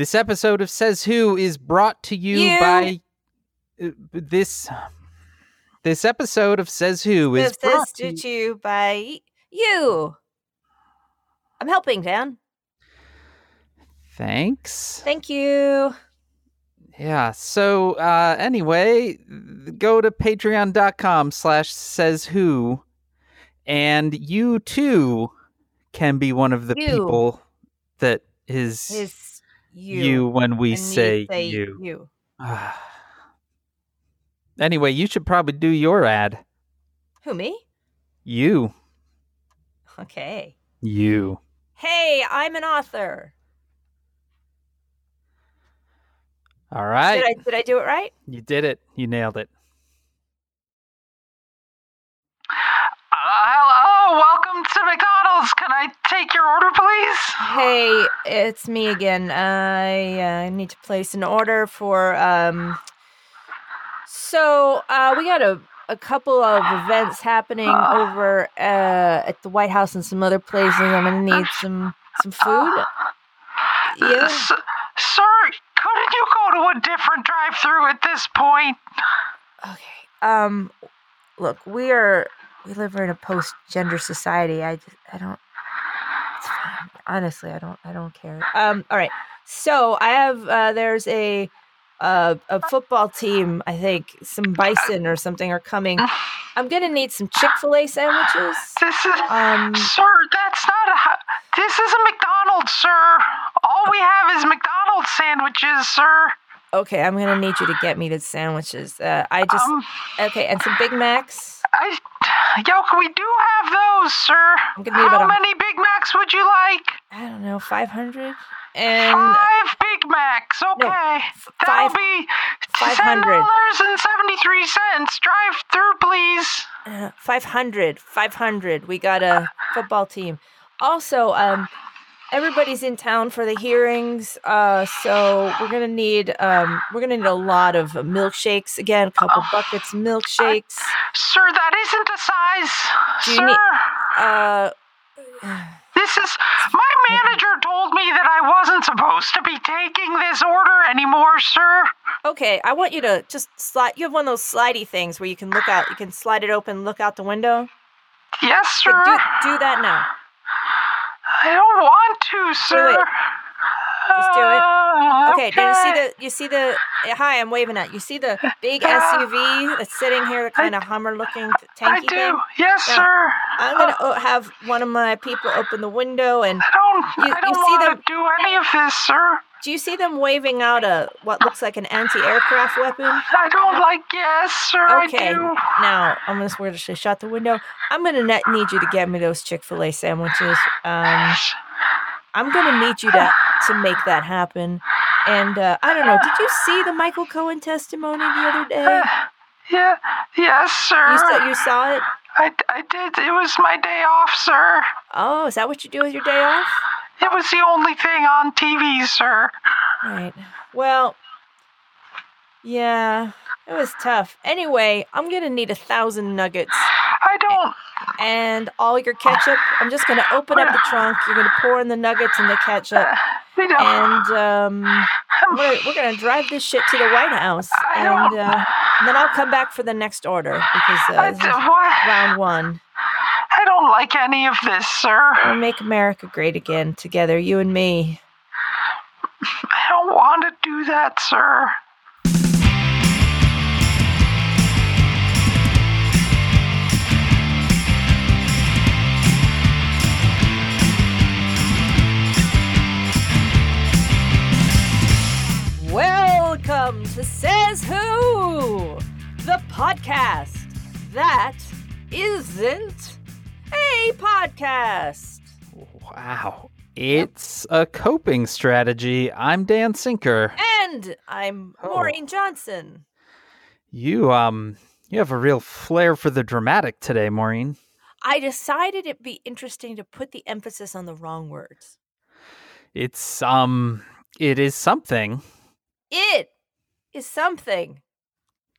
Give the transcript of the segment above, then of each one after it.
This episode of Says Who is brought to you, You. by uh, this. This episode of Says Who is brought to Assisted you by you. I'm helping, Dan. Thanks. Thank you. Yeah. So uh anyway, go to patreon.com slash says who and you too can be one of the You. people that is Is you. you, when we and say, say you. You. anyway, you should probably do your ad. Who, me? You. Okay. You. Hey, I'm an author. All right. Did I, did I do it right? You did it. You nailed it. Uh, hello, welcome to McDonald's. Can I take your order, please? Hey, it's me again. I uh, need to place an order for um So, uh we got a a couple of events happening over uh at the White House and some other places. I'm to need some some food. Yeah. S- sir, couldn't you go to a different drive-through at this point? Okay. Um look, we are we live in a post-gender society. I just I don't it's fine. Honestly, I don't I don't care. Um all right. So, I have uh there's a uh, a football team, I think some bison or something are coming. I'm going to need some Chick-fil-A sandwiches. This is... Um Sir, that's not a... This is a McDonald's, sir. All we have is McDonald's sandwiches, sir. okay, I'm going to need you to get me the sandwiches. Uh I just Um, okay, and some Big Macs. I... Yo, we do have those, sir. I'm going to need about How many Big Macs would you like? I don't know, 500 and Five Big Macs, okay. That'll five- be 500. dollars seventy-three cents. Drive through, please. Uh, 500 500 we got a football team also um everybody's in town for the hearings uh so we're gonna need um we're gonna need a lot of milkshakes again a couple buckets of milkshakes Sir, that isn't a size. Do Sir, need- uh this is. My manager told me that I wasn't supposed to be taking this order anymore, sir. okay i want you to just slide you have one of those slidey things where you can look out you can slide it open look out the window Yes, sir. Do, do that now I don't want to, sir. it. Just do it. Uh, Okay, do you see the you see the hi, I'm waving at you. See the big SUV that's sitting here, the kind of Hummer looking tanky I do. thing? Yes, Yeah. sir. I'm gonna o- have one of my people open the window, and I don't. You- I don't see want to do any of this, sir. Do you see them waving out a what looks like an anti-aircraft weapon? I don't like. Yes, sir. Okay, I do. now I'm gonna swear to sh- shut the window. I'm gonna need you to get me those Chick Fil A sandwiches. Um, I'm gonna need you to to make that happen. And uh, I don't know. Did you see the Michael Cohen testimony the other day? Yeah. Yes, sir. You saw you saw it. I, I did. It was my day off, sir. Oh, is that what you do with your day off? It was the only thing on TV, sir. Right. Well, yeah, it was tough. Anyway, I'm gonna need a thousand nuggets I don't. and all your ketchup. I'm just gonna open up the trunk. You're gonna pour in the nuggets and the ketchup, We don't. and um, gonna, we're gonna drive this shit to the White House, and, uh, and then I'll come back for the next order because uh, I, this is round one. I don't like any of this, sir. We'll make America great again together, you and me. I don't want to do that, sir. Welcome to Says Who, the podcast that isn't a podcast. Wow. It's a coping strategy. I'm Dan Sinker. And I'm Oh. Maureen Johnson. You um you have a real flair for the dramatic today, Maureen. I decided it'd be interesting to put the emphasis on the wrong words. It's um it is something. It is something.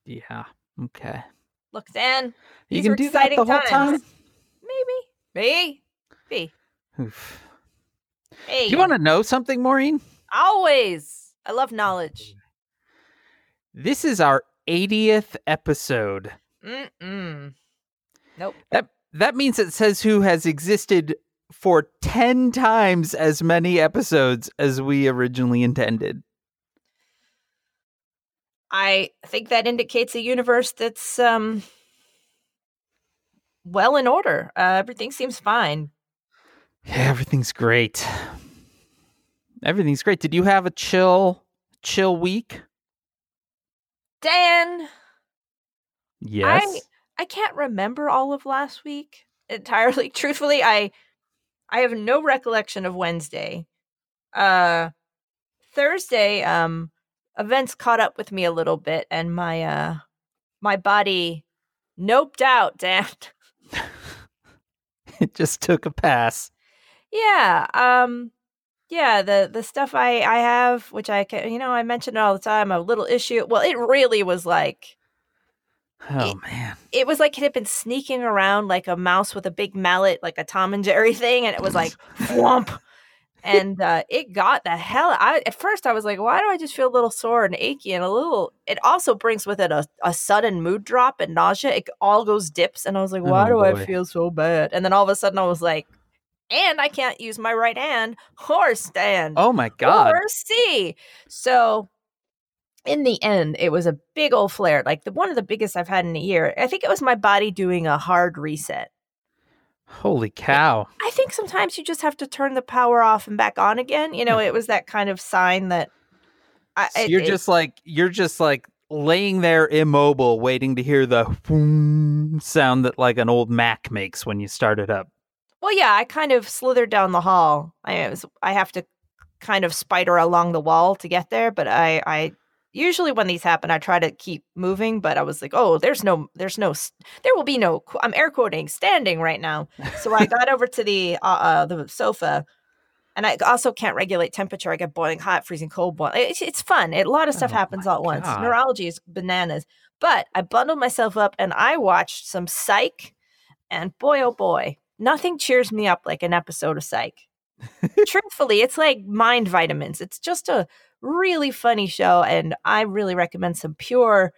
Yeah. Okay. Look, Dan, You These can are do that the whole times. time. Maybe, maybe. Oof. Hey, Do you want to know something, Maureen? Always. I love knowledge. This is our 80th episode. Mm-mm. Nope. That that means it Says Who has existed for 10 times as many episodes as we originally intended. I think that indicates a universe that's um well in order. Uh, everything seems fine. Yeah, everything's great. Everything's great. Did you have a chill chill week? Dan, Yes. I I can't remember all of last week entirely. Truthfully, I I have no recollection of Wednesday. Uh Thursday, um events caught up with me a little bit and my uh my body noped out, damn. it just took a pass. Yeah, um yeah, the the stuff I I have which I can, you know, I mention it all the time, a little issue. Well, it really was like Oh It- man. it was like it had been sneaking around like a mouse with a big mallet, like a Tom and Jerry thing, and it was like whomp. And uh, it got the hell. I at first I was like, why do I just feel a little sore and achy and a little? It also brings with it a, a sudden mood drop and nausea. It all goes dips, and I was like, why Oh, do I feel so bad? And then all of a sudden I was like, and I can't use my right hand or stand Oh my god. or C. So in the end, it was a big old flare, like the one of the biggest I've had in a year. I think it was my body doing a hard reset. Holy cow. I think sometimes you just have to turn the power off and back on again. You know, hmm. it was that kind of sign that I, So you're it- just like you're just like laying there immobile waiting to hear the sound that like an old Mac makes when you start it up. well, yeah. I kind of slithered down the hall. I was I have to kind of spider along the wall to get there, but I I usually when these happen, I try to keep moving. But I was like, oh, there's no there's no there will be no. I'm air quoting standing right now. So I got over to the uh, uh the sofa. And I also can't regulate temperature. I get boiling hot, freezing cold. Boil. It's, it's fun. It, a lot of stuff Oh happens all at once. God. Neurology is bananas. But I bundled myself up and I watched some Psych. And boy, oh boy, nothing cheers me up like an episode of Psych. Truthfully, it's like mind vitamins. It's just a really funny show. And I really recommend some pure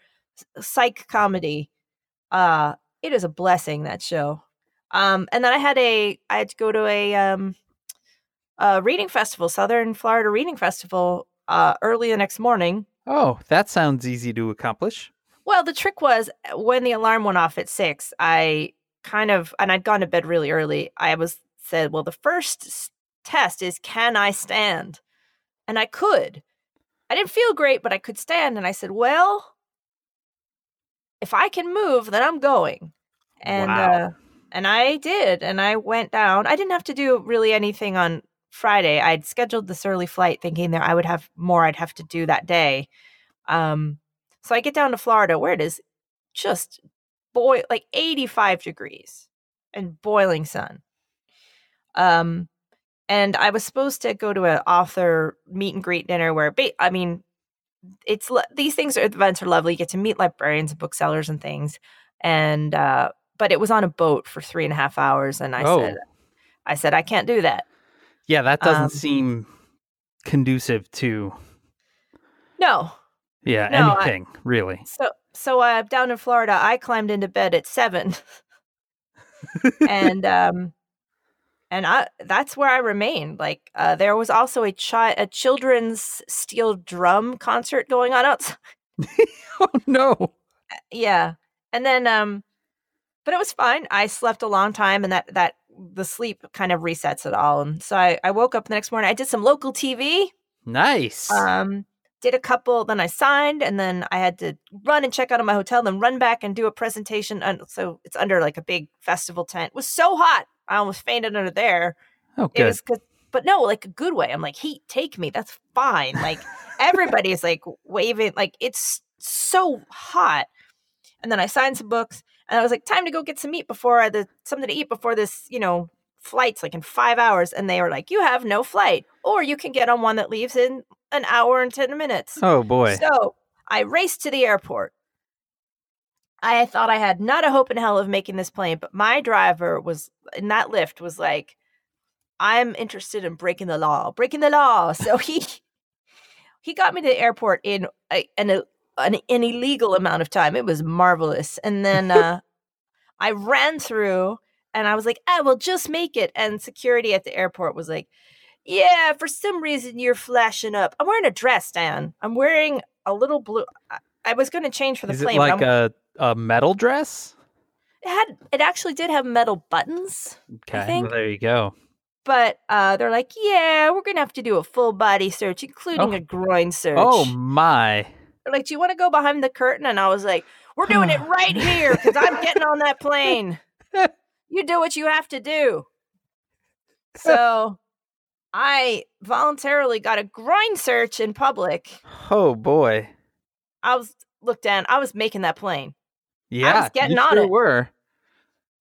psych comedy. Uh, it is a blessing, that show. Um, and then I had a, I had to go to a, um, a reading festival, Southern Florida Reading Festival, uh, early the next morning. Oh, that sounds easy to accomplish. Well, the trick was uh, when the alarm went off at six, I kind of, and I'd gone to bed really early. I was said, well, the first test is can I stand? And I could. I didn't feel great, but I could stand. And I said, well, if I can move, then I'm going. And, Wow. uh, and I did. And I went down. I didn't have to do really anything on Friday. I'd scheduled this early flight thinking that I would have more I'd have to do that day. Um, so I get down to Florida where it is just boy like 85 degrees and boiling sun. Um, and I was supposed to go to an author meet and greet dinner where, I mean, it's these things are events are lovely. You get to meet librarians and booksellers and things, and uh, but it was on a boat for three and a half hours, and I oh, said, I said I can't do that. yeah, that doesn't um, seem conducive to No, yeah No, I- anything really. So so uh down in Florida, I climbed into bed at seven. and um and I that's where I remained. Like uh there was also a chi- a children's steel drum concert going on outside. oh no. yeah. And then um but it was fine. I slept a long time and that that the sleep kind of resets it all. And so I, I woke up the next morning. I did some local TV. Nice. Um, did a couple, then I signed, and then I had to run and check out of my hotel, then run back and do a presentation. And so it's under like a big festival tent. It was so hot, I almost fainted under there. oh It good. was, 'cause- but no, like a good way. I'm like, heat, take me. That's fine. Like everybody's like waving, like it's so hot. And then I signed some books, and I was like, time to go get some meat before I, the something to eat before this, you know, flight's like in five hours. And they were like, you have no flight, or you can get on one that leaves in an hour and ten minutes. oh boy. So I raced to the airport. I thought I had not a hope in hell of making this plane, but my driver was in that Lyft was like, I'm interested in breaking the law, breaking the law. So he he got me to the airport in a, an, an an illegal amount of time. It was marvelous. And then uh, I ran through and I was like, I will just make it. And security at the airport was like, Yeah, for some reason you're flashing up. I'm wearing a dress, Dan. I'm wearing a little blue. I, I was going to change for the Is plane. it like a, a metal dress? it had it actually did have metal buttons, Okay, well, there you go. but uh, they're like, Yeah, we're going to have to do a full body search, including Oh. a groin search. Oh my! They're like, Do you want to go behind the curtain? And I was like, We're doing it right here because I'm getting on that plane. You do what you have to do. So I voluntarily got a groin search in public. Oh boy! I was, look, down. I was making that plane. Yeah, getting you on sure it. Were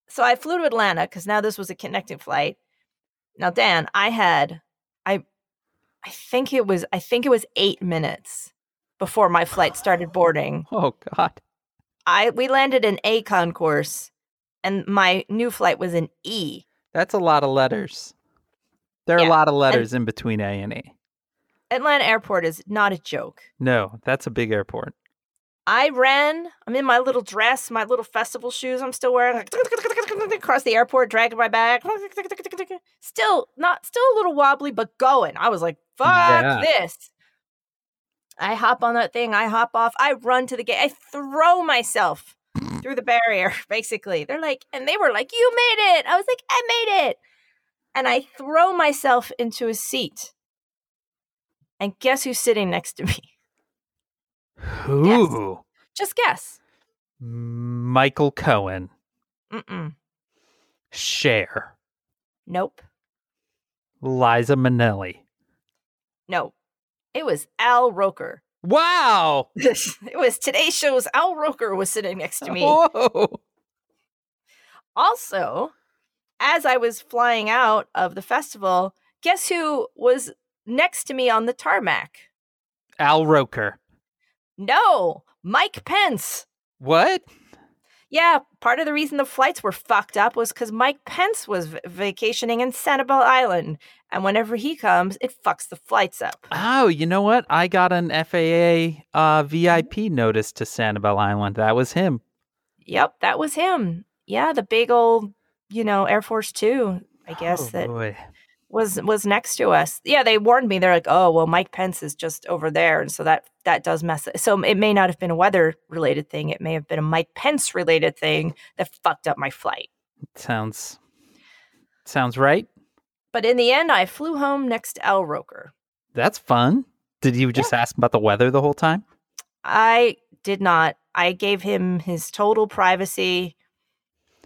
So I flew to Atlanta because now this was a connecting flight. Now, Dan, I had, I, I think it was, I think it was eight minutes before my flight started boarding. oh god! I we landed in A concourse, and my new flight was in E. That's a lot of letters. There are Yeah, a lot of letters in between A and E. Atlanta Airport is not a joke. No, that's a big airport. I ran. I'm in my little dress, my little festival shoes. I'm still wearing like, across the airport, dragging my bag. Still not, still a little wobbly, but going. I was like, "Fuck Yeah. this!" I hop on that thing. I hop off. I run to the gate. I throw myself through the barrier. Basically, they're like, and they were like, "You made it!" I was like, "I made it!" And I throw myself into a seat. And guess who's sitting next to me? Ooh, Just guess. Michael Cohen, Mm-mm. Cher, Nope. Liza Minnelli. No. It was Al Roker. Wow! it was today's show's Al Roker was sitting next to me. Whoa! Also, as I was flying out of the festival, guess who was next to me on the tarmac? Al Roker. No, Mike Pence. What? Yeah, part of the reason the flights were fucked up was because Mike Pence was v- vacationing in Sanibel Island. And whenever he comes, it fucks the flights up. Oh, you know what? I got an FAA uh, VIP notice to Sanibel Island. That was him. Yep, that was him. Yeah, the big old, you know, Air Force Two, I guess oh, that boy. Was was next to us. Yeah, they warned me. They're like, "Oh, well, Mike Pence is just over there," and so that that does mess. It. So it may not have been a weather related thing. It may have been a Mike Pence related thing that fucked up my flight. Sounds sounds right. But in the end, I flew home next to Al Roker. That's fun. Did you just ask about the weather the whole time? I did not. I gave him his total privacy.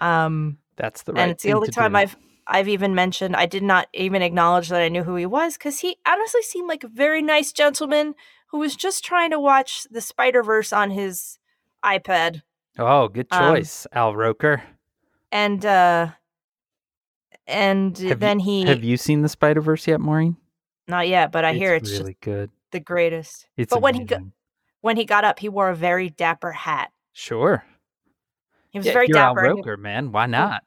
Um, That's the right. and it's the only time do. I've I've even mentioned I did not even acknowledge that I knew who he was because he honestly seemed like a very nice gentleman who was just trying to watch the Spider Verse on his iPad. Oh, good um, choice, Al Roker. And uh and Have then he Have you seen the Spider Verse yet, Maureen? not yet, but I hear it's really good. the greatest. It's but when he got when he got up, he wore a very dapper hat. sure. He was Yeah, very you're Al dapper. He- Roker, man. Why not?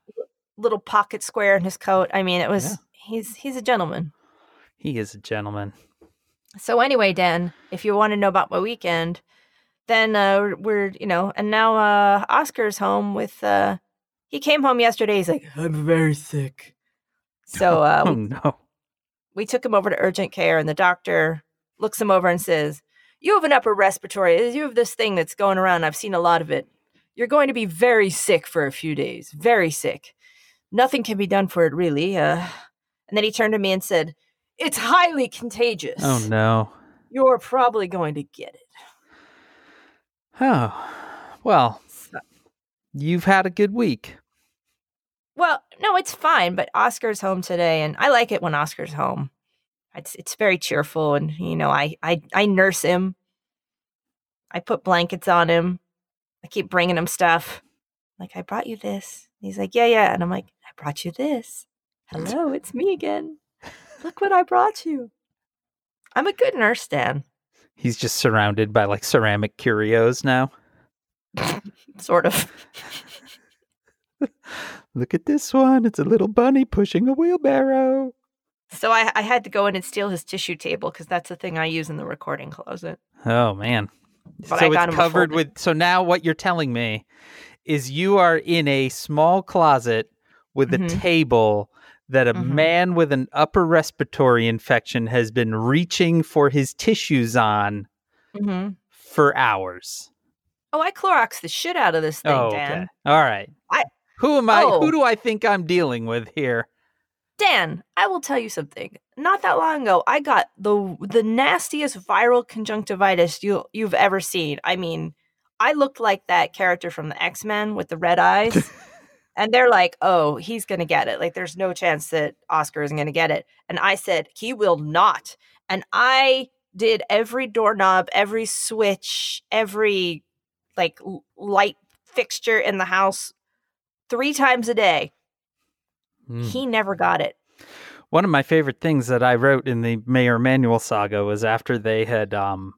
Little pocket square in his coat. I mean, it was Yeah. he's he's a gentleman. He is a gentleman. So anyway, Dan, if you want to know about my weekend, then uh, we're you know, and now uh, Oscar's home with. Uh, he came home yesterday. He's like, I'm very sick. So uh, oh no. we took him over to urgent care, and the doctor looks him over and says, "You have an upper respiratory. You have this thing that's going around. I've seen a lot of it. You're going to be very sick for a few days. Very sick. Nothing can be done for it, really." Uh, and then he turned to me and said, "It's highly contagious. Oh no. You're probably going to get it." Oh. Well, you've had a good week. Well, no, it's fine. But Oscar's home today, and I like it when Oscar's home. It's it's very cheerful, and you know, I I I nurse him. I put blankets on him. I keep bringing him stuff. Like I brought you this. He's like, yeah, yeah, and I'm like, brought you this. Hello, it's me again. Look what I brought you. I'm a good nurse, Dan. He's just surrounded by like ceramic curios now. Sort of. Look at this one. It's a little bunny pushing a wheelbarrow. So I, I had to go in and steal his tissue table because that's the thing I use in the recording closet. Oh man. But so I got it's covered with so now what you're telling me is you are in a small closet with a Mhm. table that a Mhm. man with an upper respiratory infection has been reaching for his tissues on Mm-hmm. for hours. Oh, I Clorox the shit out of this thing, oh, Dan. All right. I- Who am I? Oh. Who do I think I'm dealing with here? Dan, I will tell you something. Not that long ago, I got the the nastiest viral conjunctivitis you you've ever seen. I mean, I looked like that character from the X Men with the red eyes, and they're like, "Oh, he's gonna get it. Like, there's no chance that Oscar isn't gonna get it." And I said, "He will not." And I did every doorknob, every switch, every like light fixture in the house three times a day. Hmm. He never got it. One of my favorite things that I wrote in the Mayor Emanuel saga was after they had um,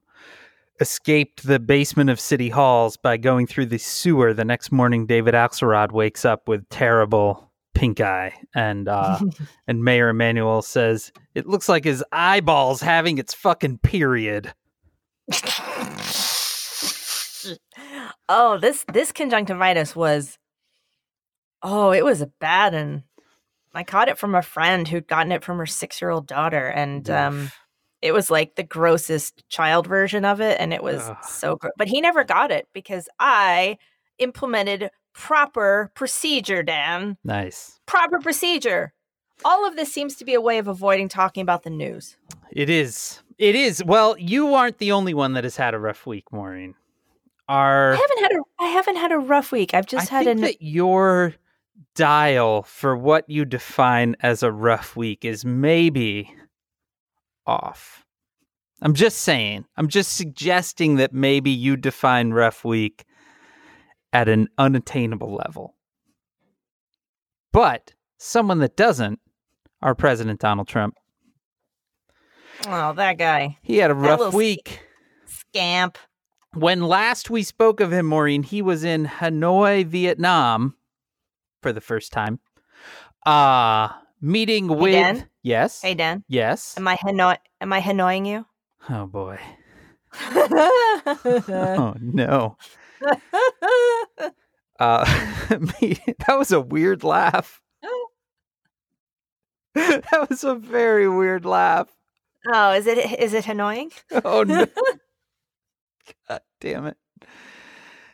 escaped the basement of City Halls by going through the sewer. The next morning, David Axelrod wakes up with terrible pink eye, and uh, and Mayor Emanuel says it looks like his eyeballs having its fucking period. oh, this this conjunctivitis was oh, it was a bad and I caught it from a friend who'd gotten it from her six year old daughter, and um, Oof. It was like the grossest child version of it, and it was Ugh. so gross. But he never got it because I implemented proper procedure, Dan. Nice. Proper procedure. All of this seems to be a way of avoiding talking about the news. It is. It is. Well, you aren't the only one that has had a rough week, Maureen. Our I haven't had a I haven't had a rough week. I've just I had think an that your dial for what you define as a rough week is maybe off. I'm just saying. I'm just suggesting that maybe you define rough week at an unattainable level. But someone that doesn't, our president Donald Trump, oh that guy he had a rough week. scamp. when last we spoke of him, Maureen, he was in Hanoi, Vietnam for the first time. Uh meeting with Dan? Yes. Hey Dan, Yes. am I Hanoi? Am I Hanoiing you? Oh boy. Oh no. Uh me- that was a weird laugh. that was a very weird laugh. oh, is it is it annoying? Oh no. God damn it.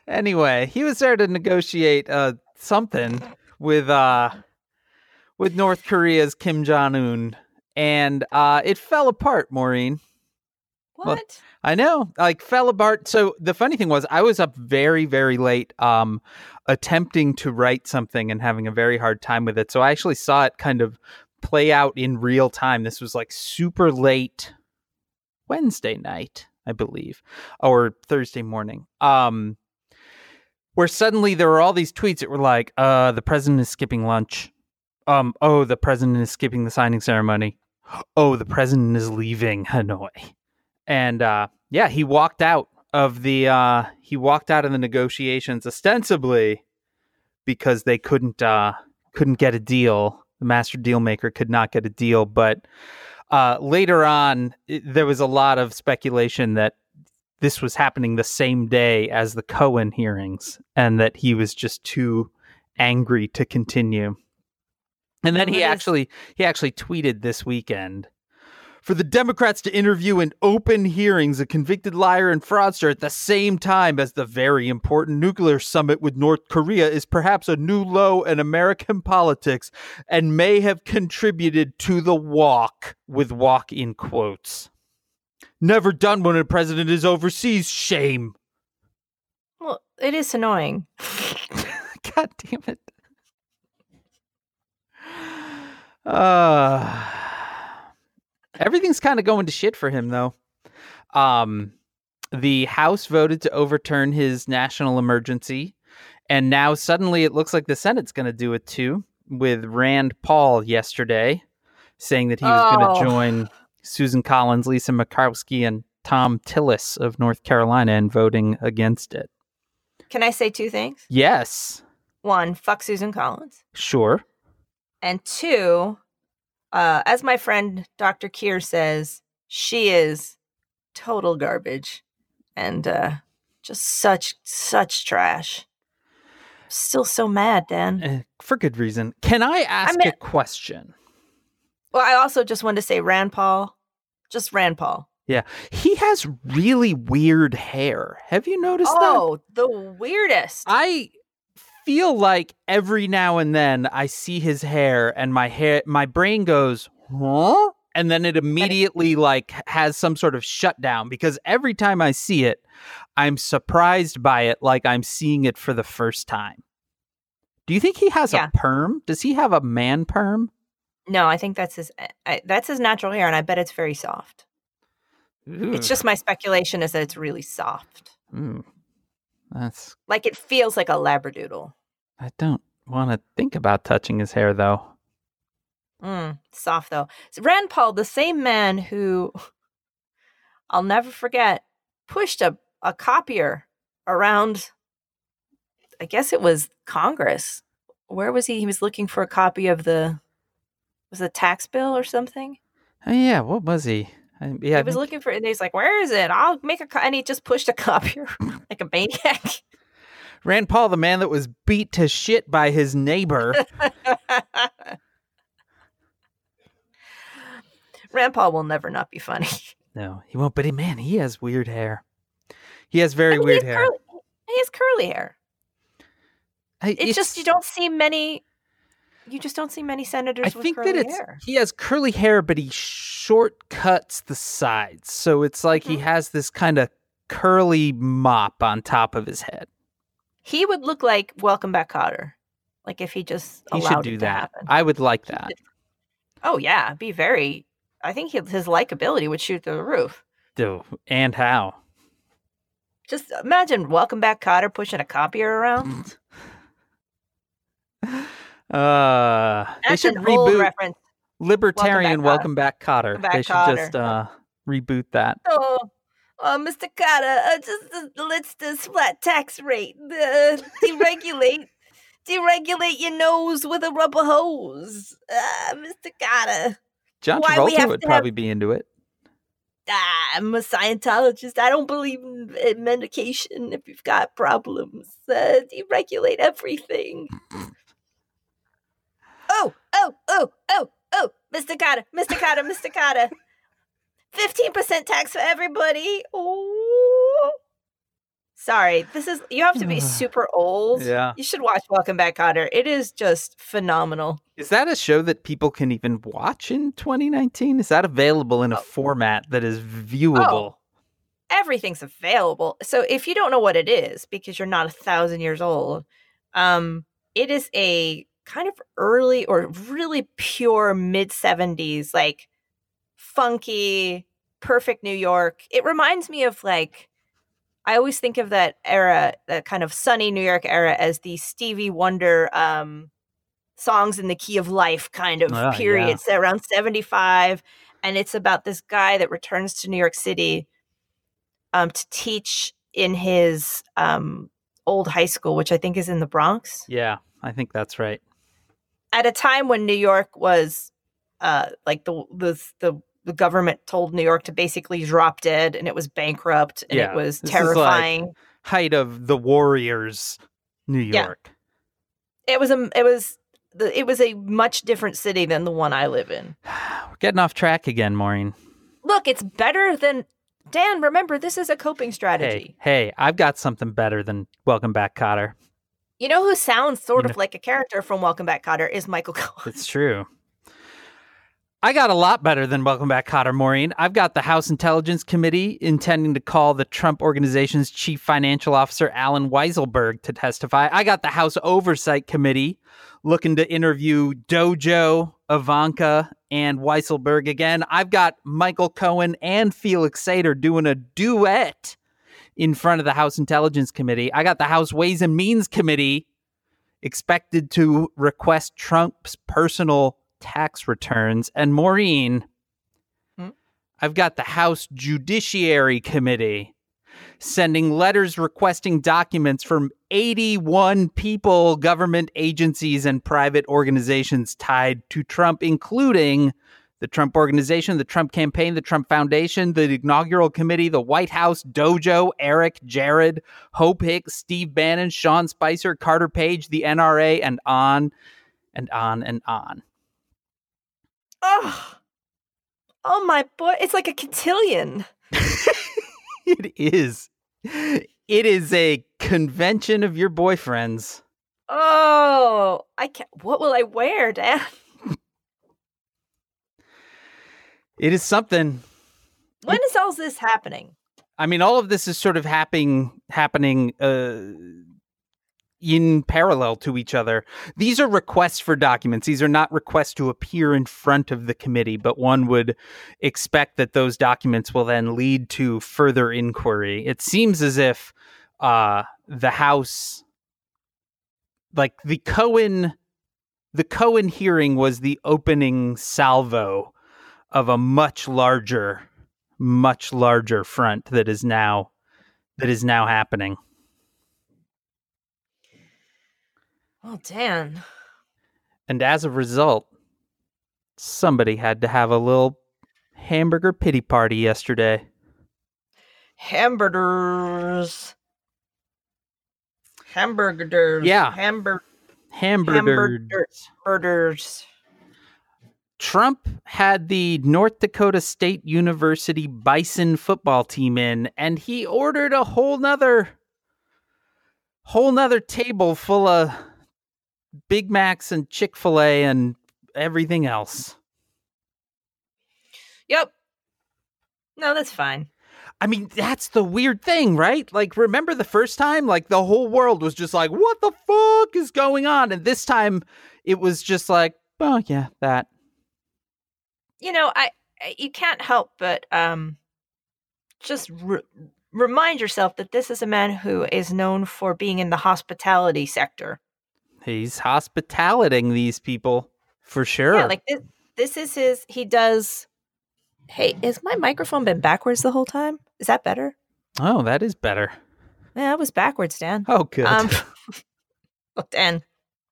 Anyway, he was there to negotiate uh something with uh with North Korea's Kim Jong Un. And uh it fell apart, Maureen. What? I know, like fell apart. So the funny thing was, I was up very, very late, um, attempting to write something and having a very hard time with it. So I actually saw it kind of play out in real time. This was like super late Wednesday night, I believe, or Thursday morning. Um, where suddenly there were all these tweets that were like, "Uh, the president is skipping lunch." Um, oh, the president is skipping the signing ceremony. Oh, the president is leaving Hanoi and uh, yeah, he walked out of the uh, he walked out of the negotiations ostensibly because they couldn't uh, couldn't get a deal. The master deal maker could not get a deal, but uh, later on, it, there was a lot of speculation that this was happening the same day as the Cohen hearings, and that he was just too angry to continue. And then he actually he actually tweeted this weekend for the Democrats to interview in open hearings a convicted liar and fraudster at the same time as the very important nuclear summit with North Korea is perhaps a new low in American politics and may have contributed to the walk, with walk in quotes. Never done when a president is overseas. Shame. Well, it is annoying. God damn it. Uh, everything's kind of going to shit for him, though. Um, the House voted to overturn his national emergency, and now suddenly it looks like the Senate's going to do it too, with Rand Paul yesterday saying that he was going Oh. to join Susan Collins, Lisa Murkowski, and Thom Tillis of North Carolina in voting against it. Can I say two things? Yes, One, fuck Susan Collins. sure. And two, uh, as my friend Dr. Keir says, she is total garbage and uh, just such such trash. Still so mad, Dan. Eh, for good reason. Can I ask mean- a question? Well, I also just wanted to say Rand Paul, just Rand Paul. Yeah. He has really weird hair. Have you noticed that? Oh, the weirdest. I feel like every now and then I see his hair and my hair my brain goes, "Huh?" And then it immediately like has some sort of shutdown because every time I see it, I'm surprised by it like I'm seeing it for the first time. Do you think he has Yeah. a perm? Does he have a man perm? no, I think that's his. I, that's his natural hair, and I bet it's very soft. It's just my speculation is that it's really soft. Mm. That's Like it feels like a labradoodle. I don't want to think about touching his hair though. Mm, soft though. So Rand Paul, the same man who I'll never forget, pushed a, a copier around. I guess it was Congress. Where was he? He was looking for a copy of the was it a tax bill or something. Oh yeah, what was he? I, yeah, he was looking for, and he's like, "Where is it? I'll make a." Co-, and he just pushed a copier like a maniac. Rand Paul, the man that was beat to shit by his neighbor. Rand Paul will never not be funny. no, he won't. But he, man, he has weird hair. He has very I mean, weird he has hair. Curly, he has curly hair. I- It's, just you don't see many. You just don't see many senators I with think curly that it's hair. he has curly hair, but he shortcuts the sides, so it's like he Mhm. has this kind of curly mop on top of his head. He would look like Welcome Back Kotter, like if he just He allowed should do to that. happen. I would like that. Oh yeah, be very. I think he, his likability would shoot through the roof. Do and how? Just imagine Welcome Back Kotter pushing a copier around. Uh, they should reboot reference. Libertarian Welcome Welcome Back Back Kotter. Welcome Back they should Kotter. just uh, reboot that. Oh, Mr. Kotter, uh, just uh, let's this flat tax rate uh, deregulate. Deregulate your nose with a rubber hose, uh, Mr. Kotter. John Why we Travolta have would to have- probably be into it. Ah, I'm a Scientologist. I don't believe in in medication if you've got problems. Uh, deregulate everything. Oh, oh, oh, oh, oh, Mr. Kotter, Mr. Kotter, Mr. Kotter. 15% tax for everybody. Oh. Sorry, this is, you have to be super old. Yeah. You should watch Welcome Back, Kotter. It is just phenomenal. Is that a show that people can even watch in 2019? Is that available in a Oh. format that is viewable? everything's available. So if you don't know what it is because you're not a thousand years old, um, it is a kind of early or really pure mid seventies, like funky, perfect New York. It reminds me of like I always think of that era, that kind of sunny New York era, as the Stevie Wonder um, songs in the key of life kind of Ah, period. yeah. Around seventy five, and it's about this guy that returns to New York City um, to teach in his um, old high school, which I think is in the Bronx, Yeah, I think that's right. at a time when New York was uh, like the, the the the government told New York to basically drop dead, and it was bankrupt, and Yeah, it was this is like- terrifying. Height of the Warriors, New Yeah. York. It was a it was the it was a much different city than the one I live in. We're getting off track again, Maureen. Look, it's better than Dan. Remember, this is a coping strategy. Hey, hey, I've got something better than Welcome Back, Kotter. You know who sounds sort You of like a character from Welcome Back, Kotter is Michael Cohen. It's true. I got a lot better than Welcome Back, Kotter Maureen. I've got the House Intelligence Committee intending to call the Trump Organization's chief financial officer, Allen Weisselberg, to testify. I got the House Oversight Committee looking to interview Dojo, Ivanka, and Weisselberg again. I've got Michael Cohen and Felix Sater doing a duet in front of the House Intelligence Committee. I got the House Ways and Means Committee expected to request Trump's personal tax returns. And Maureen, Hmm? I've got the House Judiciary Committee sending letters requesting documents from 81 people, government agencies, and private organizations tied to Trump, including the Trump Organization, the Trump Campaign, the Trump Foundation, the Inaugural Committee, the White House, Dojo, Eric, Jared, Hope Hicks, Steve Bannon, Sean Spicer, Carter Page, the NRA, and on and on and on. Oh, oh my boy! It's like a cotillion. it is. It is a convention of your boyfriends. Oh, I can't. What will I wear, Dan? It is something. When is all this happening? I mean, all of this is sort of happening happening uh, in parallel to each other. These are requests for documents. These are not requests to appear in front of the committee, but one would expect that those documents will then lead to further inquiry. It seems as if uh, the House, like the Cohen, the Cohen hearing was the opening salvo of a much larger, much larger front that is now that is now happening. Oh, Dan. And as a result, somebody had to have a little hamburger pity party yesterday. Hamburgers. Hamburgers. Yeah. Hamburgers. Hamburgers. Hamburgers. Trump had the North Dakota State University Bison football team in, and he ordered a whole nother whole nother table full of Big Macs and Chick fil A and everything else. Yep. No, that's fine. I mean, that's the weird thing, right? Like, remember the first time? Like, the whole world was just like, what the fuck is going on? And this time it was just like, oh, yeah, that. You know, I, I you can't help but um just re- remind yourself that this is a man who is known for being in the hospitality sector. He's hospitaliting these people for sure. Yeah, like this this is his he does Hey, has my microphone been backwards the whole time? Is that better? oh, that is better. Yeah, it was backwards, Dan. Oh, good. Um Look, Dan,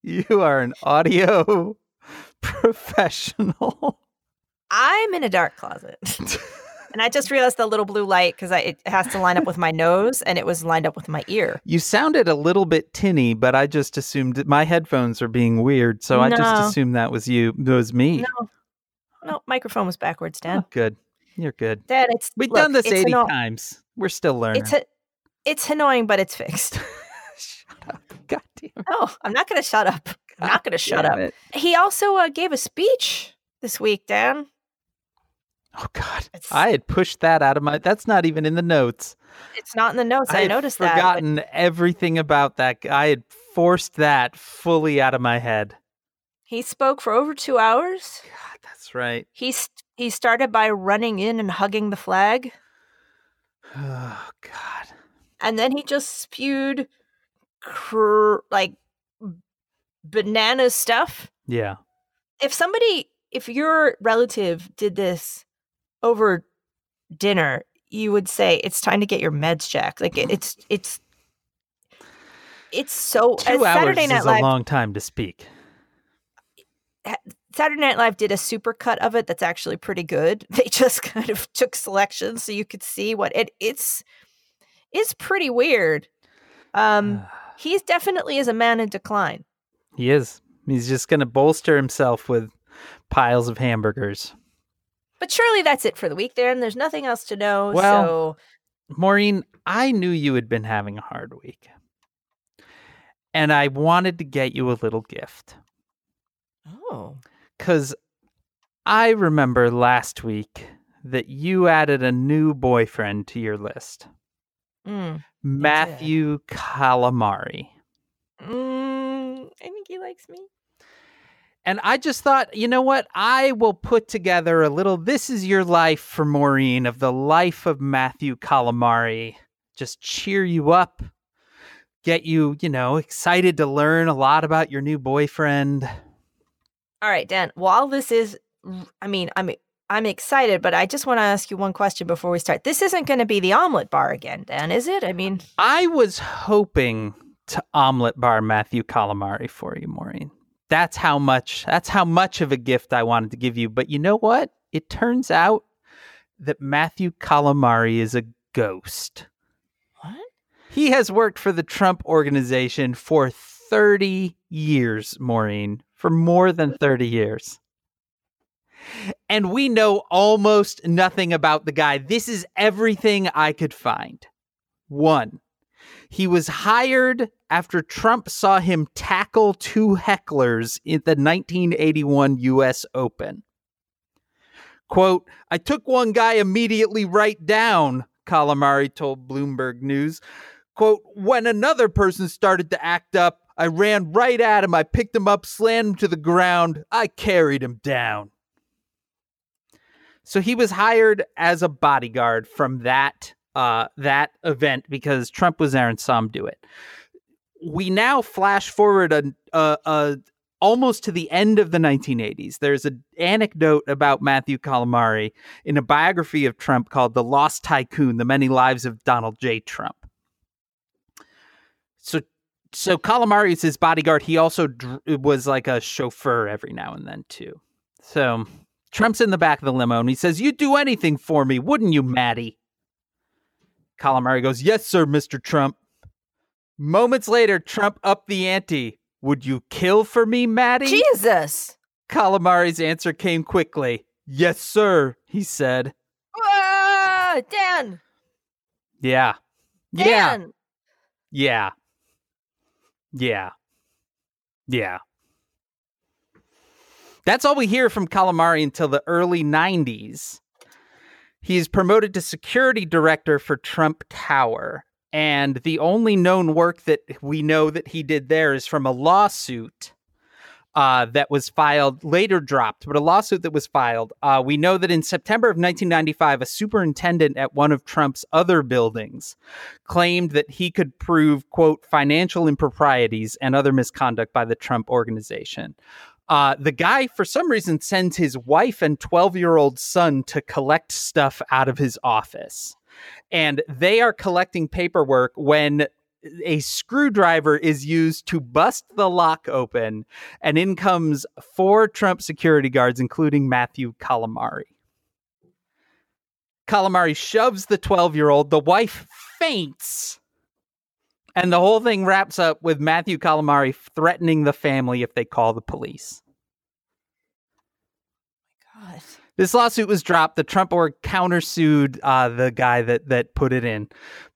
you are an audio professional. I'm in a dark closet. And I just realized the little blue light because it has to line up with my nose and it was lined up with my ear. You sounded a little bit tinny, but I just assumed my headphones are being weird, so I just assumed that was you. It was me. No. No, microphone was backwards, Dan. Oh, good. You're good. Dan, it's We've look, done this it's 80 anno- times. We're still learning. It's a, it's annoying, but it's fixed. Shut up. God damn it. No, I'm not going to shut up. I'm not going to shut up. it. He also uh, gave a speech this week, Dan. Oh, God. It's- I had pushed that out of my. That's not even in the notes. It's not in the notes. I, had noticed that. but forgotten everything about that. I had forced that fully out of my head. He spoke for over two hours. God, that's right. He st- he started by running in and hugging the flag, Oh, God. and then he just spewed cr- like banana stuff. Yeah. if somebody if your relative did this over dinner you would say it's time to get your meds checked like it, it's it's it's so Two hours saturday is night a long time to speak. saturday night live did a super cut of it that's actually pretty good they just kind of took selections so you could see what it it's it's pretty weird um he's definitely is a man in decline he is. He's just going to bolster himself with piles of hamburgers. But surely that's it for the week there and there's nothing else to know Well, so Maureen, I knew you had been having a hard week. And I wanted to get you a little gift. oh Because I remember last week that you added a new boyfriend to your list mm. Matthew Calamari. Mm, I think he likes me. And I just thought, you know what? I will put together a little This Is Your Life for Maureen of the life of Matthew Calamari. Just cheer you up, get you, you know, excited to learn a lot about your new boyfriend. All right, Dan. While this is, I mean, I'm I'm excited, but I just want to ask you one question before we start. This isn't going to be the omelet bar again, Dan, is it? I mean, I was hoping to omelet bar Matthew Calamari for you, Maureen. That's how much that's how much of a gift I wanted to give you. But you know what? It turns out that Matthew Calamari is a ghost. what? He has worked for the Trump organization for 30 years, Maureen, for more than 30 years. And we know almost nothing about the guy. This is everything I could find. One, he was hired after Trump saw him tackle two hecklers in the 1981 US Open. Quote, I took one guy immediately right down, Calamari told Bloomberg News. Quote, when another person started to act up, I ran right at him. I picked him up, slammed him to the ground. I carried him down. So he was hired as a bodyguard from that uh, that event because Trump was there and saw him do it. We now flash forward a, a, a almost to the end of the 1980s. There's an anecdote about Matthew Calamari in a biography of Trump called "The Lost Tycoon: The Many Lives of Donald J. Trump." So, so Calamari is his bodyguard. He also dr- was like a chauffeur every now and then too. So Trump's in the back of the limo and he says, "You'd do anything for me, wouldn't you, Matty?" Calamari goes, Yes, sir, Mr. Trump. Moments later, Trump upped the ante. Would you kill for me, Matty? Jesus. Calamari's answer came quickly. Yes, sir, he said. Ah, Dan. Yeah. Yeah. Dan. Yeah. Yeah. Yeah. That's all we hear from Calamari until the early 90s. He is promoted to security director for Trump Tower. And the only known work that we know that he did there is from a lawsuit uh, that was filed, later dropped, but a lawsuit that was filed. Uh, we know that in September of 1995, a superintendent at one of Trump's other buildings claimed that he could prove, quote, financial improprieties and other misconduct by the Trump organization. Uh, the guy, for some reason, sends his wife and 12 year old son to collect stuff out of his office. And they are collecting paperwork when a screwdriver is used to bust the lock open, and in comes four Trump security guards, including Matthew Calamari. Calamari shoves the 12 year old, the wife faints. And the whole thing wraps up with Matthew Calamari threatening the family if they call the police. God. This lawsuit was dropped. The Trump org countersued uh, the guy that that put it in,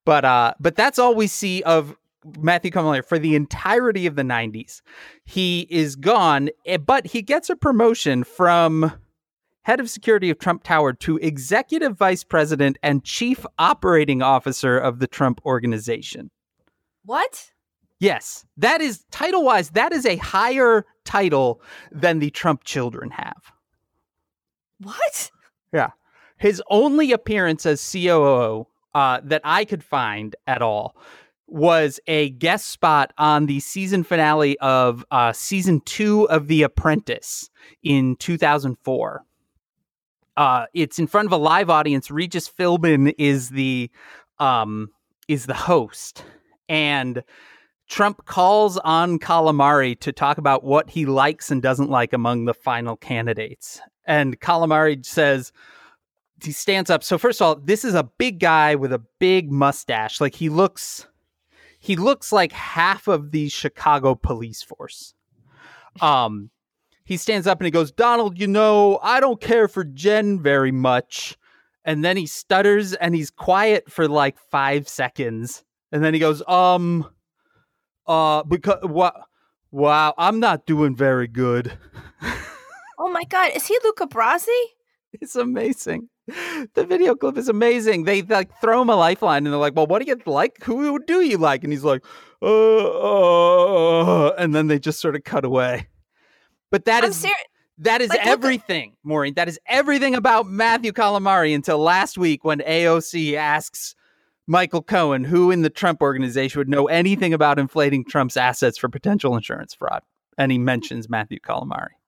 but uh, but that's all we see of Matthew Calamari for the entirety of the '90s. He is gone, eh, but he gets a promotion from head of security of Trump Tower to executive vice president and chief operating officer of the Trump organization. What? Yes, that is title wise, that is a higher title than the Trump children have. What? Yeah. His only appearance as COO uh, that I could find at all was a guest spot on the season finale of uh, season two of The Apprentice in 2004. Uh, it's in front of a live audience. Regis Philbin is the um, is the host, and Trump calls on Calamari to talk about what he likes and doesn't like among the final candidates. And Calamari says, he stands up. So first of all, this is a big guy with a big mustache. Like he looks, he looks like half of the Chicago police force. Um, he stands up and he goes, Donald, you know, I don't care for Jen very much. And then he stutters and he's quiet for like five seconds. And then he goes, um, uh, because what? Wow, I'm not doing very good. Oh my God. Is he Luca Brasi? It's amazing. The video clip is amazing. They like throw him a lifeline and they're like, "Well, what do you like? Who do you like?" And he's like, "Uh,", uh and then they just sort of cut away. But that I'm is serious. that is Like, everything, Maureen. That is everything about Matthew Calamari until last week when AOC asks Michael Cohen, who in the Trump organization would know anything about inflating Trump's assets for potential insurance fraud, and he mentions Matthew Calamari.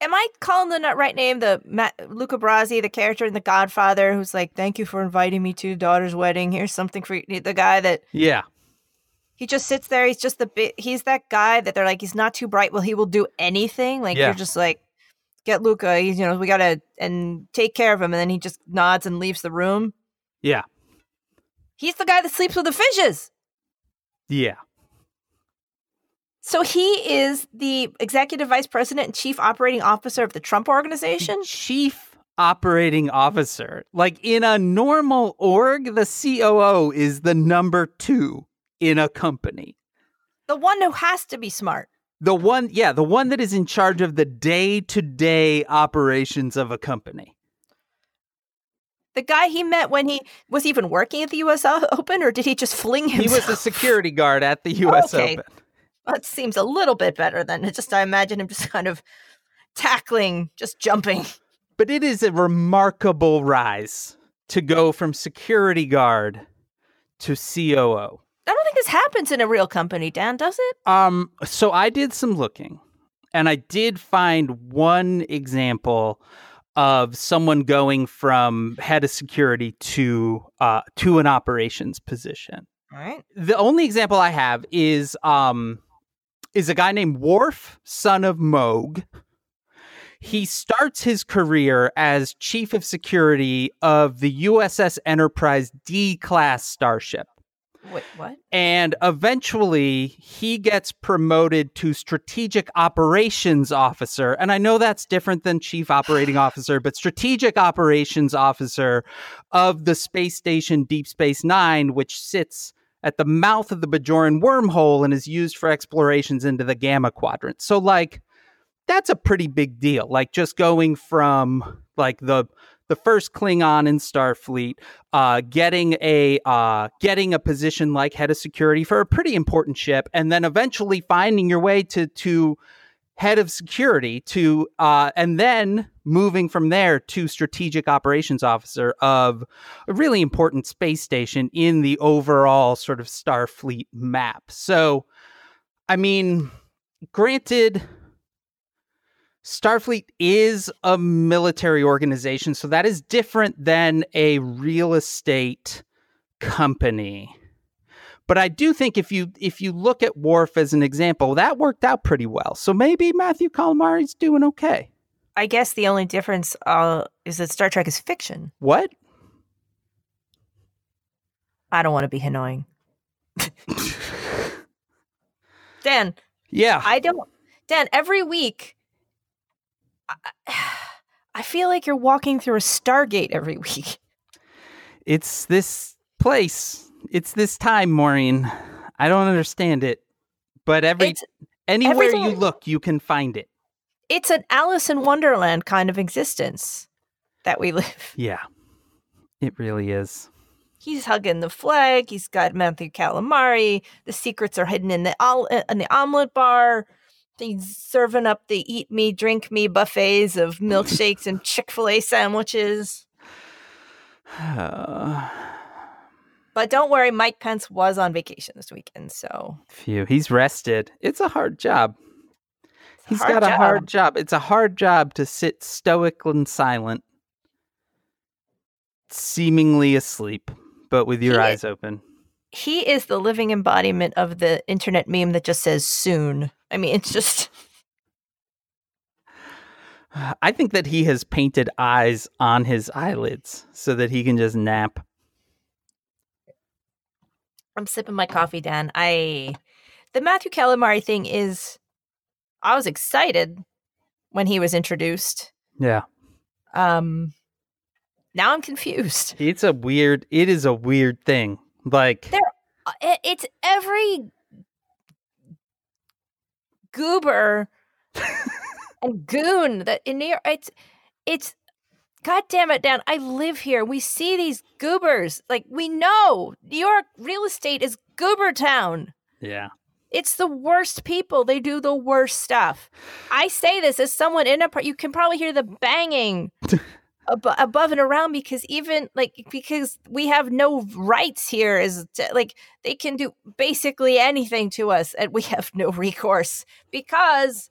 Am I calling the right name? The Ma- Luca Brasi, the character in The Godfather, who's like, "Thank you for inviting me to your daughter's wedding. Here's something for you." The guy that Yeah. he just sits there. He's just the bit. He's that guy that they're like, he's not too bright. Well, he will do anything. Like Yeah. you're just like, get Luca. He's you know we gotta and take care of him, and then he just nods and leaves the room. Yeah. He's the guy that sleeps with the fishes. Yeah. So he is the executive vice president and chief operating officer of the Trump organization. Chief operating officer. Like in a normal org, the COO is the number two in a company. The one who has to be smart. The one, yeah, the one that is in charge of the day to day operations of a company. The guy he met when he was even working at the U.S. Open, or did he just fling He was a security guard at the oh, U.S. Okay. Open. That seems a little bit better than it just. I imagine him just kind of tackling, just jumping. But it is a remarkable rise to go from security guard to COO. I don't think this happens in a real company, Dan. Does it? Um, so I did some looking, and I did find one example of someone going from head of security to uh, to an operations position. All right. The only example I have is um is a guy named Worf, son of Mogh. He starts his career as chief of security of the USS Enterprise D class starship. Wait, what? And eventually he gets promoted to strategic operations officer. And I know that's different than chief operating officer, but strategic operations officer of the space station Deep Space Nine, which sits at the mouth of the Bajoran wormhole and is used for explorations into the Gamma Quadrant. So, like, that's a pretty big deal. Like, just going from like the the first Klingon in Starfleet, uh, getting a uh, getting a position like head of security for a pretty important ship, and then eventually finding your way to to head of security to uh, and then moving from there to strategic operations officer of a really important space station in the overall sort of Starfleet map. So, I mean, granted. Starfleet is a military organization, so that is different than a real estate company. But I do think if you if you look at Worf as an example, that worked out pretty well. So maybe Matthew Calamari's doing okay. I guess the only difference uh, is that Star Trek is fiction. What? I don't want to be annoying. Dan, Yeah. I don't. Dan, every week, I, I feel like you're walking through a Stargate every week. It's this place. It's this time, Maureen. I don't understand it. But every It's anywhere you look, you can find it. it's an Alice in Wonderland kind of existence that we live. Yeah. It really is. He's hugging the flag. He's got Matthew Calamari. The secrets are hidden in the ol- in the omelet bar. He's serving up the eat me, drink me buffets of milkshakes and Chick fil A sandwiches. But don't worry, Mike Pence was on vacation this weekend, so phew, he's rested. It's a hard job. a He's hard got a hard job. It's a hard job to sit stoic and silent, seemingly asleep, but with your He- eyes open. He is the living embodiment of the internet meme that just says soon. I mean, it's just I think that he has painted eyes on his eyelids so that he can just nap. I'm sipping my coffee, Dan. I the Matthew Calamari thing is I was excited when he was introduced. Yeah. Um now I'm confused. It's a weird it is a weird thing. Like There- Uh, it- It's every goober and goon that in New York it's it's God damn it, Dan. I live here. We see these goobers. Like we know New York real estate is goober town. yeah. It's the worst people. They do the worst stuff. I say this as someone in a. You can probably hear the banging ab- above and around because even like because we have no rights here. Is to- like they can do basically anything to us, and we have no recourse because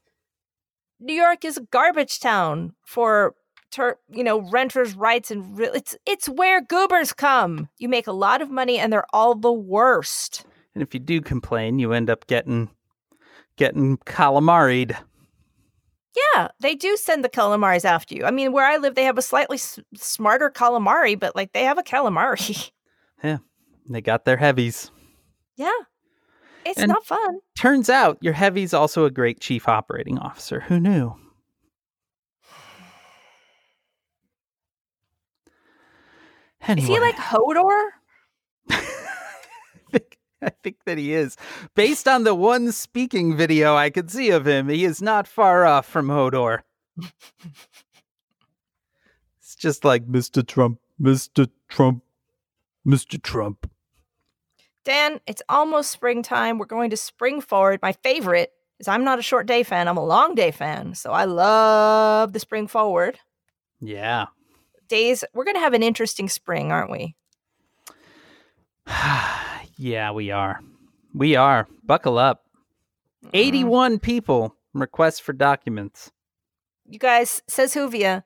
New York is a garbage town for ter- you know renters' rights and re- it's it's where goobers come. You make a lot of money and they're all the worst. And if you do complain, you end up getting getting calamaried. Yeah, they do send the calamaris after you. I mean, where I live, they have a slightly s- smarter calamari, but like they have a calamari. Yeah, they got their heavies. yeah, it's And- not fun. Turns out your heavy's also a great chief operating officer. Who knew? Is he like Hodor? I think, I think that he is. Based on the one speaking video I could see of him, he is not far off from Hodor. it's just like Mr. Trump, Mr. Trump, Mr. Trump. Dan, it's almost springtime. We're going to spring forward. My favorite is I'm not a short day fan, I'm a long day fan. So I love the spring forward. Yeah. Days, we're going to have an interesting spring, aren't we? yeah, we are. We are. Buckle up. Mhm. 81 people request for documents. You guys, says Whovia.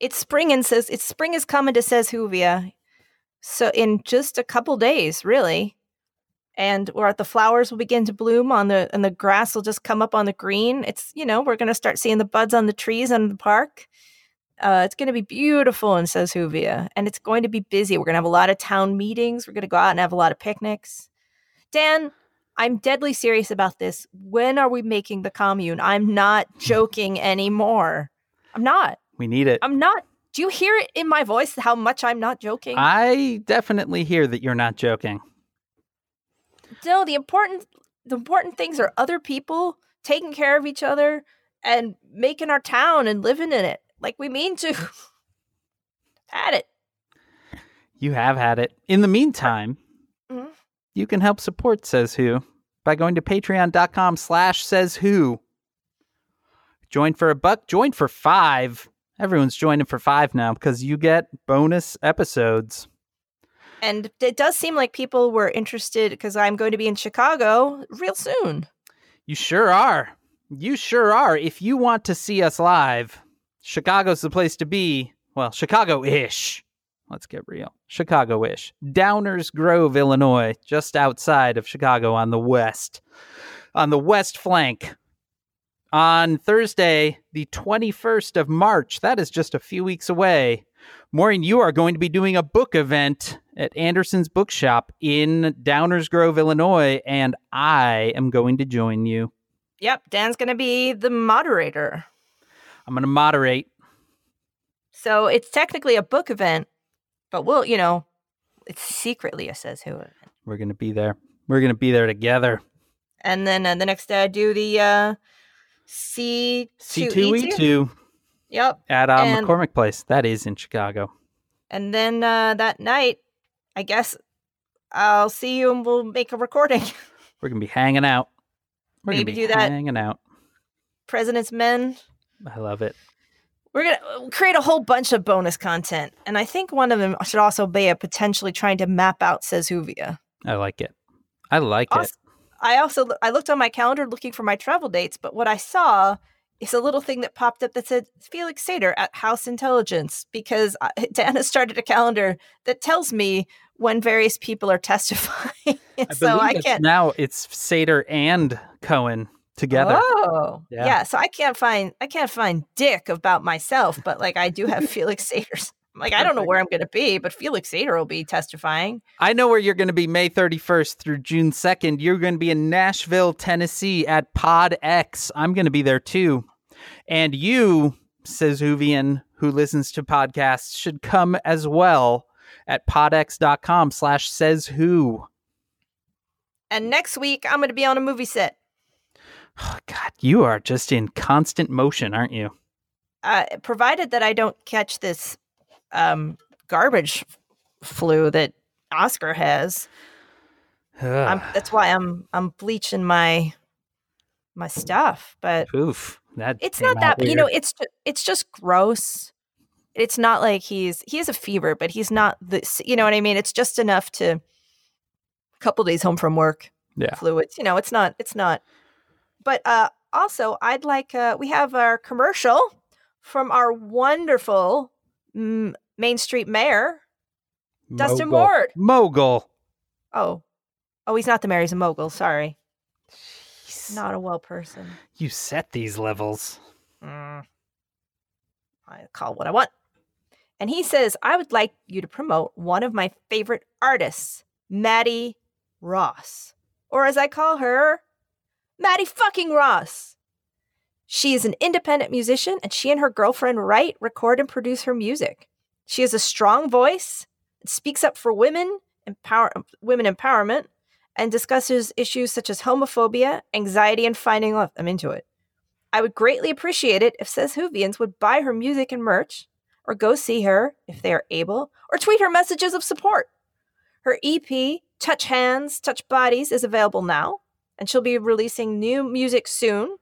It's spring and says it's spring is coming to says Whovia. So in just a couple days, really. And where the flowers will begin to bloom on the and the grass will just come up on the green. It's you know, we're gonna start seeing the buds on the trees in the park. Uh, it's going to be beautiful in says Whovia, and it's going to be busy. We're going to have a lot of town meetings. We're going to go out and have a lot of picnics. Dan, I'm deadly serious about this. When are we making the commune? I'm not joking anymore. I'm not. We need it. I'm not. Do you hear it in my voice how much I'm not joking? I definitely hear that you're not joking. no, the important the important things are other people taking care of each other and making our town and living in it like we mean to. Had it. You have had it. In the meantime, Mhm. you can help support Says Who by going to patreon.com slash says who. Join for a buck, join for five. Everyone's joining for five now because you get bonus episodes. And it does seem like people were interested because I'm going to be in Chicago real soon. You sure are. You sure are. If you want to see us live, Chicago's the place to be. Well, Chicago ish. Let's get real. Chicago ish. Downers Grove, Illinois, just outside of Chicago on the west. On the west flank. On Thursday, the 21st of March, that is just a few weeks away. Maureen, you are going to be doing a book event at Anderson's Bookshop in Downers Grove, Illinois, and I am going to join you. Yep, Dan's going to be the moderator. I'm going to moderate. So it's technically a book event, but we'll, you know, it's secretly a says who event. We're going to be there. We're going to be there together. And then uh, the next day I do the uh, C C2E2 Yep. at um, And- McCormick Place. That is in Chicago. And then uh, that night, I guess I'll see you and we'll make a recording. We're going to be hanging out. We're gonna Maybe be do that. hanging out. President's Men. I love it. We're going to uh, create a whole bunch of bonus content. And I think one of them should also be a potentially trying to map out Says Whovia. I like it. I like it. I also I looked on my calendar looking for my travel dates, but what I saw is a little thing that popped up that said Felix Sater at House Intelligence because uh, Dana started a calendar that tells me when various people are testifying. I so I can't. now it's Sater and Cohen together. Oh, Yeah. yeah. So I can't find I can't find Dick about myself, but like I do have Felix Sater's. Like I don't know where I'm going to be, but Felix Sater will be testifying. I know where you're going to be May 31st through June 2nd. You're going to be in Nashville, Tennessee at Pod X. I'm going to be there too. And you, says Whovian, who listens to podcasts, should come as well at podx.com slash says who. And next week I'm going to be on a movie set. Oh, God, you are just in constant motion, aren't you? uh, provided that I don't catch this um, garbage flu that Oscar has. I'm, that's why I'm I'm bleaching my my stuff. But Oof. That it's not that you know it's it's just gross. It's not like he's he has a fever, but he's not this. You know what I mean? It's just enough to. A couple days home from work, Yeah. fluids. You know, it's not. It's not. But uh, also, I'd like uh, we have our commercial from our wonderful mm, Main Street Mayor. Dustin Mogul. Ward. Mogul. Oh, oh, he's not the mayor. He's a mogul. Sorry, not a well person. You set these levels. Mm. I call what I want. And he says, I would like you to promote one of my favorite artists, Maddie Ross. Or as I call her, Maddie fucking Ross. She is an independent musician and she and her girlfriend write, record, and produce her music. She has a strong voice, speaks up for women, empower, women empowerment, and discusses issues such as homophobia, anxiety, and finding love. I'm into it. I would greatly appreciate it if Says Whovians would buy her music and merch, or go see her if they are able, or tweet her messages of support. Her EP, Touch Hands, Touch Bodies, is available now, and she'll be releasing new music soon.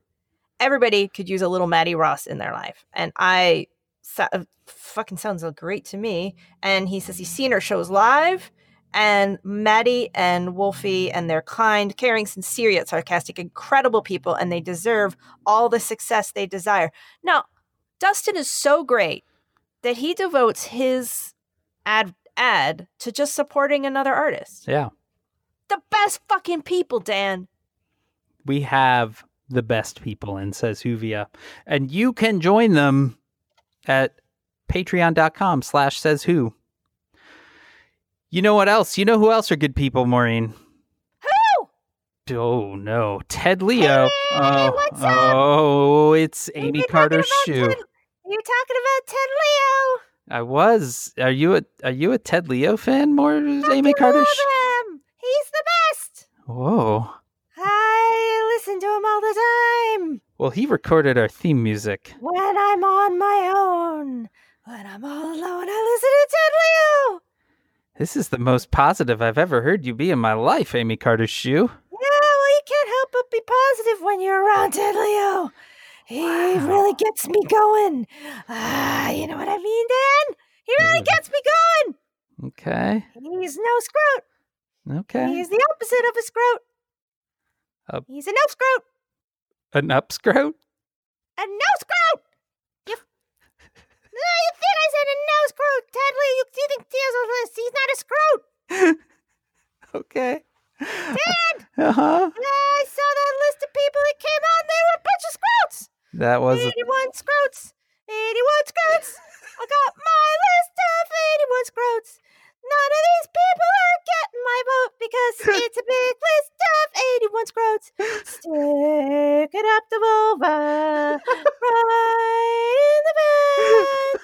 Everybody could use a little Maddie Ross in their life, and I so, uh, fucking sounds great to me. And he says he's seen her shows live, and Maddie and Wolfie and their kind, caring, sincere yet sarcastic, incredible people, and they deserve all the success they desire. Now, Dustin is so great that he devotes his ad ad to just supporting another artist. Yeah. The best fucking people, Dan. We have the best people in Says Whovia. And you can join them at patreon.com slash says who. You know what else? You know who else are good people, Maureen? Who? Oh no, Ted Leo. Hey, oh, what's up? oh, it's Amy Carter's shoe. Ted- You're talking about Ted Leo. I was. Are you a are you a Ted Leo fan more, Amy Carter's? him. He's the best. Whoa. Well, he recorded our theme music. When I'm on my own. When I'm all alone, I listen to Ted Leo. This is the most positive I've ever heard you be in my life, Amy Carter's shoe. Yeah, well, you can't help but be positive when you're around Ted Leo. He Wow. really gets me going. Ah, you know what I mean, Dan? He really gets me going. Okay. He's no scrote. Okay. He's the opposite of a scrote. A- He's a no scrote. An upscrote? A no scrote. You, no, you think I said a no scrote, Ted Leo? You, you think Theo's He's not a scrote. Okay. Dad! Uh-huh. I saw that list of people that came on. They were a bunch of scrotes. That was a 81 scrotes. 81 scrotes. I got my list of 81 scrotes. None of these people are getting my vote because it's a big list of 81 scrotes. Stick it up the vulva. right in the bed.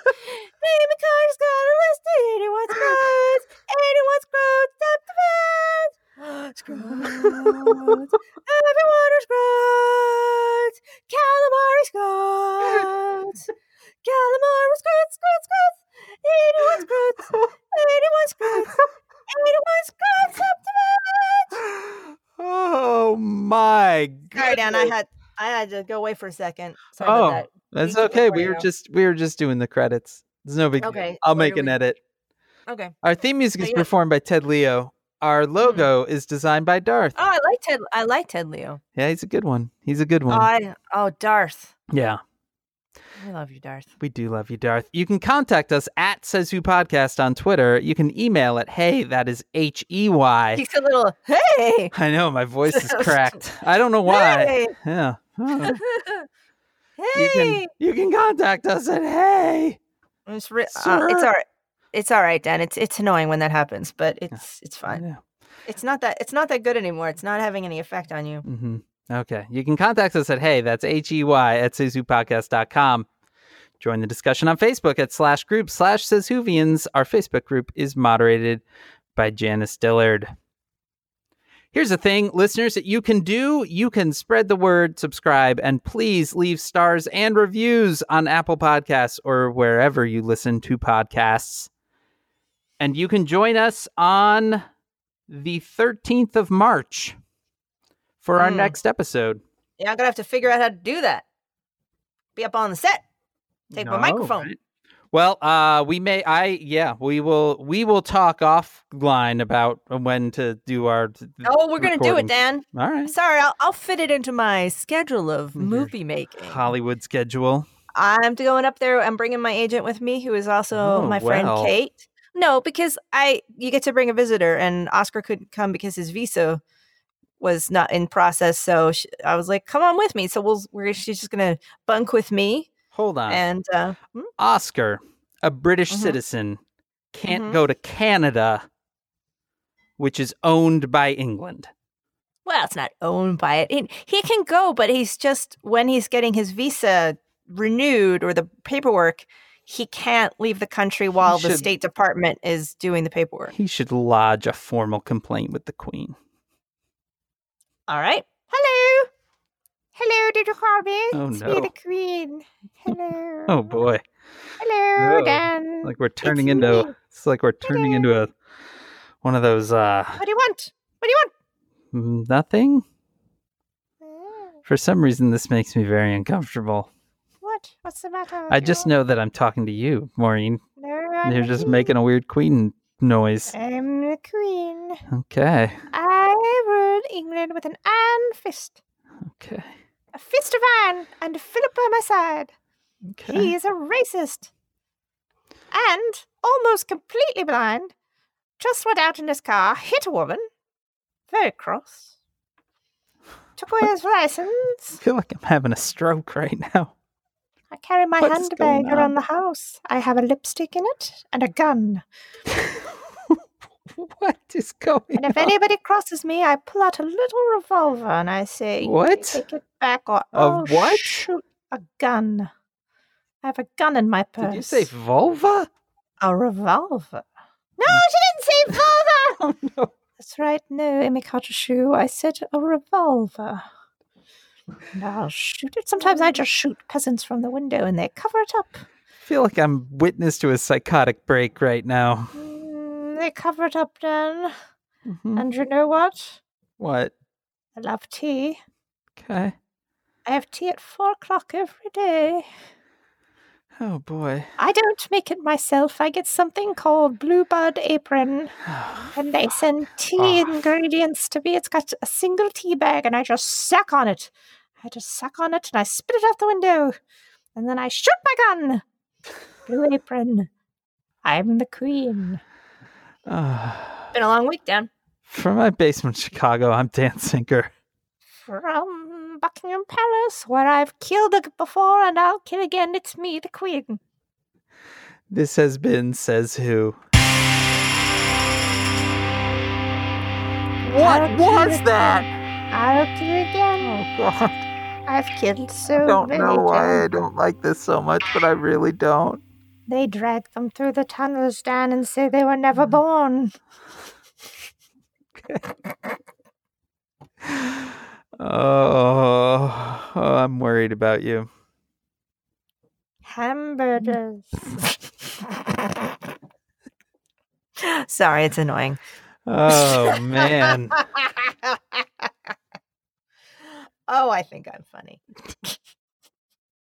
Amy Carter's got a list of 81 scrotes. 81 scrotes up the bed. Scrotes. Everyone are scrotes. Calamari scrotes. Calamari scrotes, scrotes, scrotes. 81 scrotes. 81 scrotes. 81 scrotes up the bed. Oh my god. Sorry, Dan. I had I had to go away for a second. Sorry Oh, about that. That's okay. We were just we were just doing the credits. There's no big deal. Okay, I'll make an we- edit. Okay. Our theme music So is yeah. performed by Ted Leo. Our mm-hmm. logo is designed by Darth. Oh, I like Ted. I like Ted Leo. Yeah, he's a good one. He's a good Oh, one. I, oh, Darth. yeah. I love you, Darth. We do love you, Darth. You can contact us at Says Who Podcast on Twitter. You can email at hey, that is H E Y. He's a little hey. I know my voice is cracked. I don't know why. Hey. Yeah. You hey. can you can contact us at hey. It's, re- uh, it's all right. It's all right, Dan. It's it's annoying when that happens, but it's it's fine. Yeah. It's not that it's not that good anymore. It's not having any effect on you. hmm Okay. You can contact us at hey, that's H E Y at sayswhopodcast.com. Join the discussion on Facebook at slash group slash says Whovians. Our Facebook group is moderated by Janice Dillard. Here's the thing, listeners, that you can do. You can spread the word, subscribe, and please leave stars and reviews on Apple Podcasts or wherever you listen to podcasts. And you can join us on the 13th of March for our Mm. next episode. Yeah, I'm gonna have to figure out how to do that. Be up on the set. Take my No, microphone. right? Well, uh, we may. I yeah. We will. We will talk offline about when to do our. Oh, we're gonna do it. Dan. All right. Sorry, I'll, I'll fit it into my schedule of Your movie making. Hollywood schedule. I'm going up there. I'm bringing my agent with me, who is also Oh, my friend well. Kate. No, because I you get to bring a visitor, and Oscar couldn't come because his visa was not in process. So sh I was like, "Come on with me." So we'll we're she's just gonna bunk with me, Hold on. and uh, hmm? Oscar, a British Mhm. citizen, can't Mhm. go to Canada, which is owned by England. well, it's not owned by it. He, he can go, but he's just when he's getting his visa renewed or the paperwork, he can't leave the country while the State Department is doing the paperwork. He should lodge a formal complaint with the Queen. All right. Hello. Hello, did you call me? Oh, it's no. me, the Queen. Hello. Oh boy, Hello, No. Dan. like we're turning It's into. me. It's like we're turning into a one of those uh What do you want? What do you want? mm, nothing. Mm, For some reason, this makes me very uncomfortable. What? What's the matter? I just know that I'm talking to you, Maureen. No, I'm You're just queen. making a weird Queen noise. I'm the Queen. Okay. I England with an iron fist. Okay. A fist of iron and Philip by my side. Okay. He is a racist. And almost completely blind. Just went out in his car, hit a woman. Very cross. Took away his license. I feel like I'm having a stroke right now. I carry my What's handbag around the house. I have a lipstick in it and a gun. what is going And if on? anybody crosses me, I pull out a little revolver and I say, What? Take it back or A I'll oh, what? shoot a gun. I have a gun in my purse. Did you say vulva? a revolver? No, mm. she didn't say vulva. Oh no. That's right. No, Amy Carter. I said a revolver. And I'll shoot it. Sometimes I just shoot peasants from the window and they cover it up. I feel like I'm witness to a psychotic break right now. Mm. They cover it up, Dan. Mhm. And you know what? What? I love tea. Okay. I have tea at four o'clock every day. Oh boy. I don't make it myself. I get something called Bluebird Apron, and they send tea Oh. ingredients to me. It's got a single tea bag, and I just suck on it. I just suck on it, and I spit it out the window, and then I shoot my gun. Blue Apron. I'm the queen. Been a long week, Dan. From my basement, Chicago, I'm Dan Sinker. From Buckingham Palace, where I've killed before, and I'll kill again. It's me, the queen. This has been Says Who. What I'll was that? again. I'll kill again. Oh god. I've killed so I don't many. know why I don't like this so much, but I really don't. They drag them through the tunnels, Dan, and say they were never mm-hmm. born. Oh, oh, I'm worried about you. Hamburgers. Sorry, it's annoying. Oh man. oh, I think I'm funny.